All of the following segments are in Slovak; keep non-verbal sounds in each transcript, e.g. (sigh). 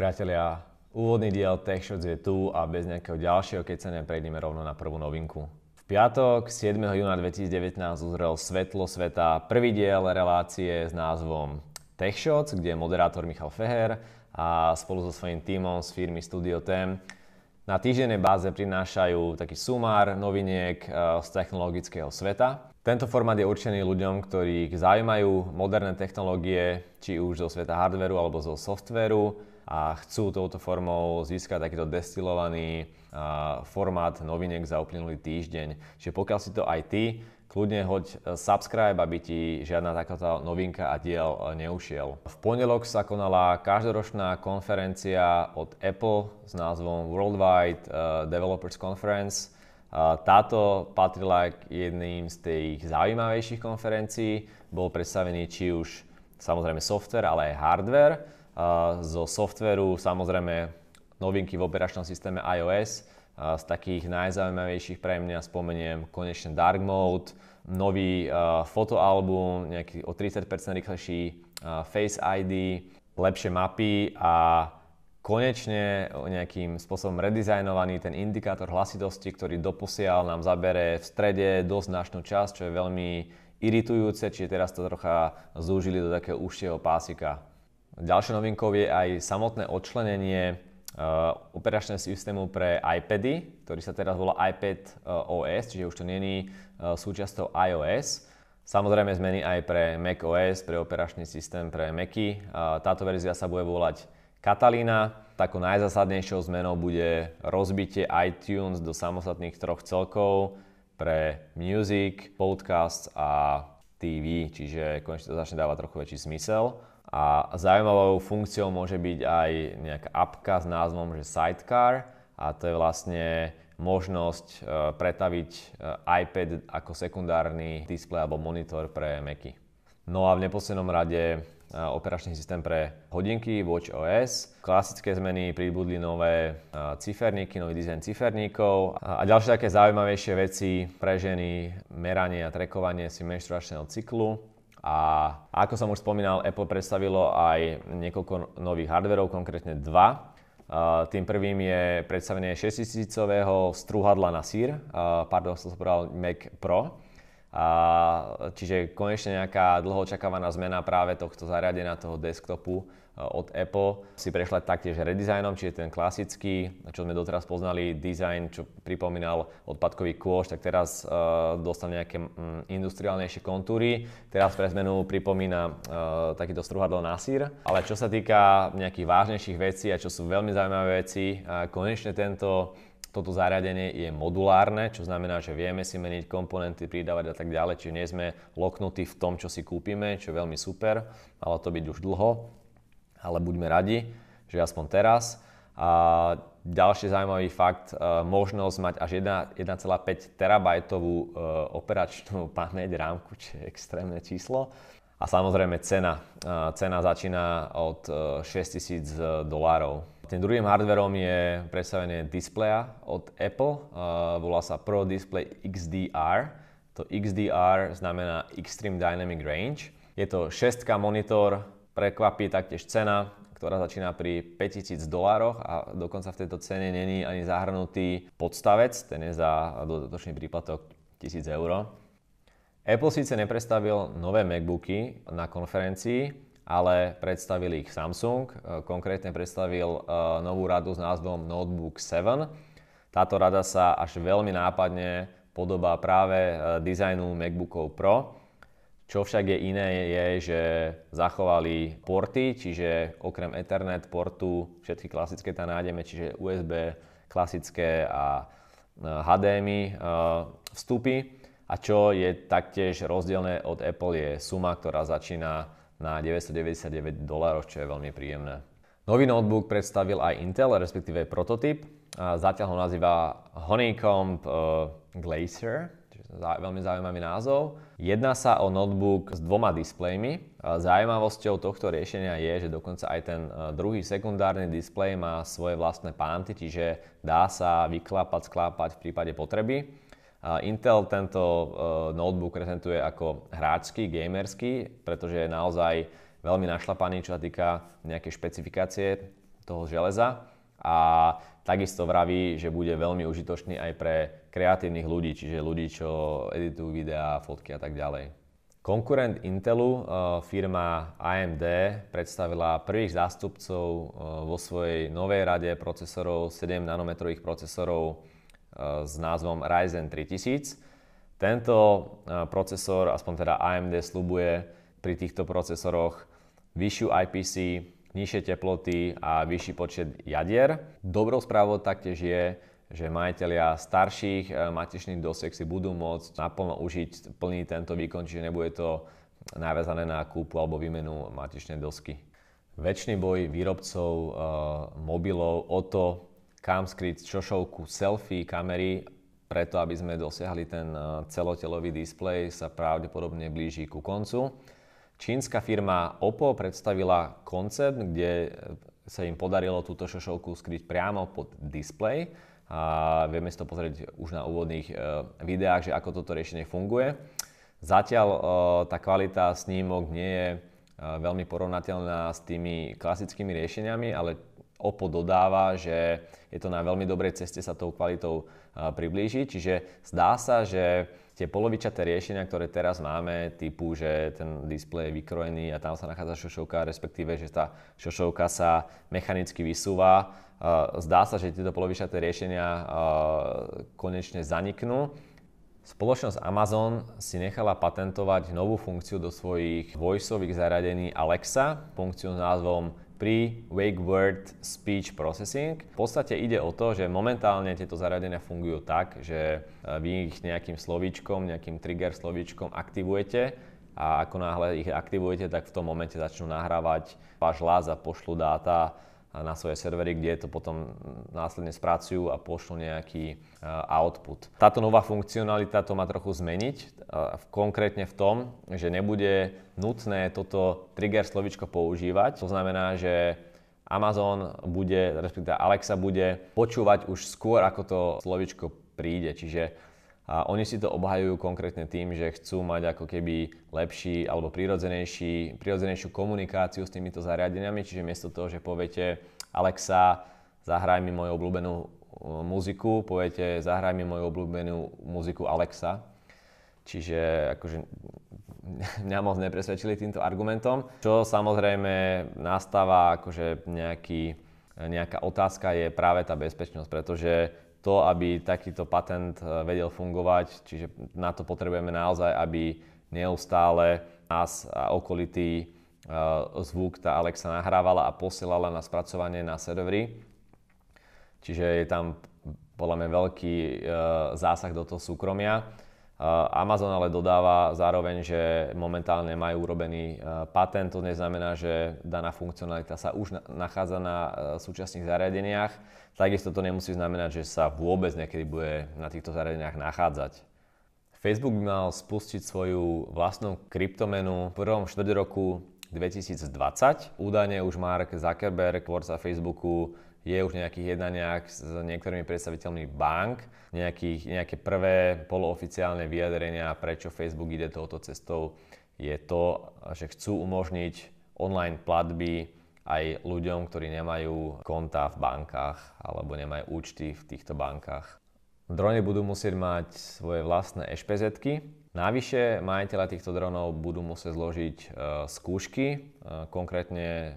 Priatelia, úvodný diel TechShots je tu a bez nejakého ďalšieho kecania prejdeme rovno na prvú novinku. V piatok 7. júna 2019 uzrel svetlo sveta prvý diel relácie s názvom TechShots, kde je moderátor Michal Feher a spolu so svojím tímom z firmy Studio Tem na týždennej báze prinášajú taký sumár noviniek eh, z technologického sveta. Tento formát je určený ľuďom, ktorých zaujímajú moderné technológie, či už zo sveta hardveru alebo zo softveru a chcú touto formou získať takýto destilovaný formát noviniek za uplynulý týždeň. Čiže pokiaľ si to aj ty kľudne hoď e, subscribe, aby ti žiadna takáto novinka a diel e, neušiel. V pondelok sa konala každoročná konferencia od Apple s názvom Worldwide e, Developers Conference. Táto patrila k jedným z tých zaujímavejších konferencií. Bol predstavený či už samozrejme software, ale aj hardware. Zo softveru samozrejme novinky v operačnom systéme iOS, z takých najzaujímavejších pre mňa spomeniem konečne Dark Mode, nový fotoalbum, nejaký o 30% rýchlejší Face ID, lepšie mapy a konečne nejakým spôsobom redizajnovaný ten indikátor hlasitosti, ktorý doposiaľ nám zabere v strede dosť značnú časť, čo je veľmi iritujúce, čiže teraz to trocha zúžili do takého užšieho pásika. Ďalšou novinkou je aj samotné odčlenenie uh, operačného systému pre iPady, ktorý sa teraz volá iPad uh, OS, čiže už to není uh, súčasťou iOS. Samozrejme zmeny aj pre Mac OS, pre operačný systém pre Macy. Táto verzia sa bude volať Catalina. Takou najzásadnejšou zmenou bude rozbitie iTunes do samostatných troch celkov pre Music, Podcast a TV, čiže konečne to začne dávať trochu väčší zmysel. A zaujímavou funkciou môže byť aj nejaká apka s názvom že Sidecar a to je vlastne možnosť e, pretaviť e, iPad ako sekundárny displej alebo monitor pre Macy. No a v neposlednom rade e, operačný systém pre hodinky Watch OS. Klasické zmeny pribudli nové ciferníky, nový dizajn ciferníkov a ďalšie také zaujímavejšie veci pre ženy, meranie a trekovanie si menštruačného cyklu a ako som už spomínal, Apple predstavilo aj niekoľko nových hardverov, konkrétne dva. Tým prvým je predstavenie 6000 strúhadla na sír, pardon, som povedal Mac Pro. Čiže konečne nejaká dlho očakávaná zmena práve tohto zariadenia, toho desktopu Eh, od Apple si prešla taktiež redesignom, čiže ten klasický, čo sme doteraz poznali, design, čo pripomínal odpadkový kôš, tak teraz uh, dostal nejaké um, industriálnejšie kontúry. Teraz pre zmenu pripomína uh, takýto struhadlo na sír. Ale čo sa týka nejakých vážnejších vecí a čo sú veľmi zaujímavé veci, uh, konečne tento toto zariadenie je modulárne, čo znamená, že vieme si meniť komponenty, pridávať a tak ďalej, čiže nie sme loknutí v tom, čo si kúpime, čo je veľmi super. Malo to byť už dlho ale buďme radi, že aspoň teraz. A ďalší zaujímavý fakt, e, možnosť mať až 1,5 terabajtovú e, operačnú (laughs) pamäť rámku, čo je extrémne číslo. A samozrejme cena. E, cena začína od 6000 dolárov. Tým druhým hardverom je predstavenie displeja od Apple. Volá sa Pro Display XDR. To XDR znamená Extreme Dynamic Range. Je to 6K monitor, prekvapí taktiež cena, ktorá začína pri 5000 dolároch a dokonca v tejto cene není ani zahrnutý podstavec, ten je za dodatočný príplatok 1000 eur. Apple síce nepredstavil nové MacBooky na konferencii, ale predstavil ich Samsung, konkrétne predstavil e, novú radu s názvom Notebook 7. Táto rada sa až veľmi nápadne podobá práve e, dizajnu MacBookov Pro čo však je iné je, že zachovali porty, čiže okrem Ethernet portu všetky klasické tam nájdeme, čiže USB klasické a HDMI e, vstupy. A čo je taktiež rozdielne od Apple je suma, ktorá začína na 999 dolárov, čo je veľmi príjemné. Nový notebook predstavil aj Intel, respektíve prototyp. Zatiaľ ho nazýva Honeycomb e, Glacier, veľmi zaujímavý názov. Jedná sa o notebook s dvoma displejmi. Zaujímavosťou tohto riešenia je, že dokonca aj ten e, druhý sekundárny displej má svoje vlastné pánty, čiže dá sa vyklapať, sklápať v prípade potreby. Intel tento e, notebook prezentuje ako hráčsky, gamerský, pretože je naozaj veľmi našlapaný, čo sa týka nejakej špecifikácie toho železa a takisto vraví, že bude veľmi užitočný aj pre kreatívnych ľudí, čiže ľudí, čo editujú videá, fotky a tak ďalej. Konkurent Intelu, firma AMD, predstavila prvých zástupcov vo svojej novej rade procesorov, 7 nanometrových procesorov s názvom Ryzen 3000. Tento procesor, aspoň teda AMD, slubuje pri týchto procesoroch vyššiu IPC, nižšie teploty a vyšší počet jadier. Dobrou správou taktiež je, že majiteľia starších eh, matičných dosiek si budú môcť naplno užiť plný tento výkon, čiže nebude to naviazané na kúpu alebo výmenu matičnej dosky. Väčší boj výrobcov uh, mobilov o to, kam skryť šošovku selfie kamery, preto aby sme dosiahli ten uh, celotelový displej, sa pravdepodobne blíži ku koncu. Čínska firma Oppo predstavila koncept, kde sa im podarilo túto šošovku skryť priamo pod displej a vieme si to pozrieť už na úvodných e, videách, že ako toto riešenie funguje. Zatiaľ tá kvalita snímok nie je veľmi porovnateľná s tými klasickými riešeniami, ale Oppo dodáva, že je to na veľmi dobrej ceste sa tou kvalitou priblížiť. Čiže zdá sa, že tie polovičaté riešenia, ktoré teraz máme, typu, že ten displej je vykrojený a tam sa nachádza šošovka, respektíve, že tá šošovka sa mechanicky vysúva, zdá sa, že tieto polovičaté riešenia konečne zaniknú. Spoločnosť Amazon si nechala patentovať novú funkciu do svojich voiceových zariadení Alexa, funkciu s názvom pre-wake word speech processing. V podstate ide o to, že momentálne tieto zariadenia fungujú tak, že e, vy ich nejakým slovíčkom, nejakým trigger slovíčkom aktivujete a ako náhle ich aktivujete, tak v tom momente začnú nahrávať váš hlas a pošlu dáta na svoje servery, kde to potom následne spracujú a pošlú nejaký output. Táto nová funkcionalita to má trochu zmeniť, konkrétne v tom, že nebude nutné toto trigger slovičko používať. To znamená, že Amazon bude, respektíve Alexa bude počúvať už skôr, ako to slovičko príde. Čiže a oni si to obhajujú konkrétne tým, že chcú mať ako keby lepší alebo prirodzenejší, prirodzenejšiu komunikáciu s týmito zariadeniami, čiže miesto toho, že poviete Alexa, zahraj mi moju obľúbenú uh, muziku, poviete zahraj mi moju obľúbenú muziku Alexa. Čiže akože (laughs) mňa moc nepresvedčili týmto argumentom. Čo samozrejme nastáva akože nejaký, nejaká otázka je práve tá bezpečnosť, pretože to, aby takýto patent e, vedel fungovať, čiže na to potrebujeme naozaj, aby neustále nás a okolitý e, zvuk tá Alexa nahrávala a posielala na spracovanie na servery. Čiže je tam podľa mňa veľký e, zásah do toho súkromia. Amazon ale dodáva zároveň, že momentálne majú urobený patent, to neznamená, že daná funkcionalita sa už nachádza na súčasných zariadeniach Takisto to nemusí znamenať, že sa vôbec niekedy bude na týchto zariadeniach nachádzať. Facebook by mal spustiť svoju vlastnú kryptomenu v prvom štvrť roku 2020. Údajne už Mark Zuckerberg, tvorca Facebooku, je už nejakých jednaniach s niektorými predstaviteľmi bank, nejakých, nejaké prvé polooficiálne vyjadrenia, prečo Facebook ide touto cestou, je to, že chcú umožniť online platby aj ľuďom, ktorí nemajú konta v bankách alebo nemajú účty v týchto bankách. Drony budú musieť mať svoje vlastné ešpezetky. Navyše majiteľa týchto dronov budú musieť zložiť e, skúšky, e, konkrétne e,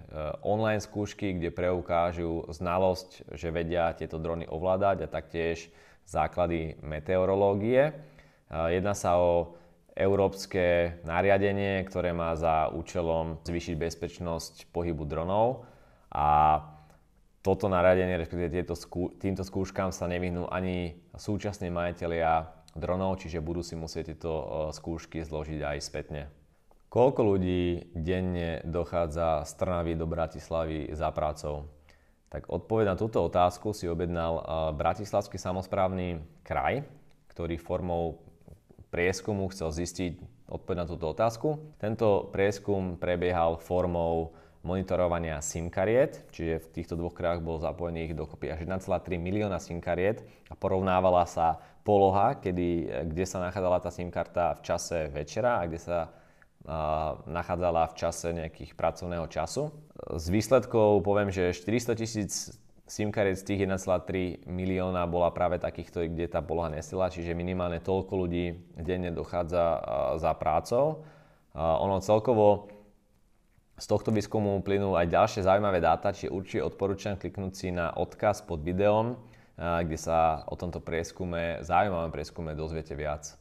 online skúšky, kde preukážu znalosť, že vedia tieto drony ovládať a taktiež základy meteorológie. E, jedná sa o európske nariadenie, ktoré má za účelom zvýšiť bezpečnosť pohybu dronov a toto nariadenie, respektíve tieto skú, týmto skúškam sa nevyhnú ani súčasní majiteľia dronov, čiže budú si musieť tieto skúšky zložiť aj spätne. Koľko ľudí denne dochádza z Trnavy do Bratislavy za prácou? Tak odpoveď na túto otázku si objednal Bratislavský samozprávny kraj, ktorý formou prieskumu chcel zistiť odpoveď na túto otázku. Tento prieskum prebiehal formou monitorovania SIM kariet, čiže v týchto dvoch krajách bolo zapojených dokopy až 1,3 milióna SIM kariet a porovnávala sa poloha, kedy, kde sa nachádzala tá SIM karta v čase večera a kde sa nachádzala v čase nejakých pracovného času. Z výsledkov poviem, že 400 tisíc SIM kariet z tých 1,3 milióna bola práve takýchto, kde tá poloha nesila, čiže minimálne toľko ľudí denne dochádza za prácou. Ono celkovo z tohto výskumu plynú aj ďalšie zaujímavé dáta, čiže určite odporúčam kliknúť si na odkaz pod videom, kde sa o tomto prieskume, zaujímavom prieskume dozviete viac.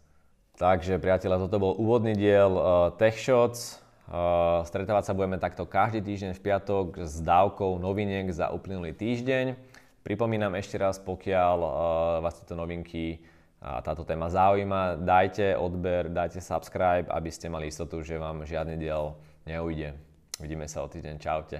Takže priatelia, toto bol úvodný diel uh, Tech Shots. Uh, stretávať sa budeme takto každý týždeň v piatok s dávkou noviniek za uplynulý týždeň. Pripomínam ešte raz, pokiaľ vás tieto novinky a táto téma zaujíma, dajte odber, dajte subscribe, aby ste mali istotu, že vám žiadny diel neujde. Vidíme sa o týždeň. Čaute.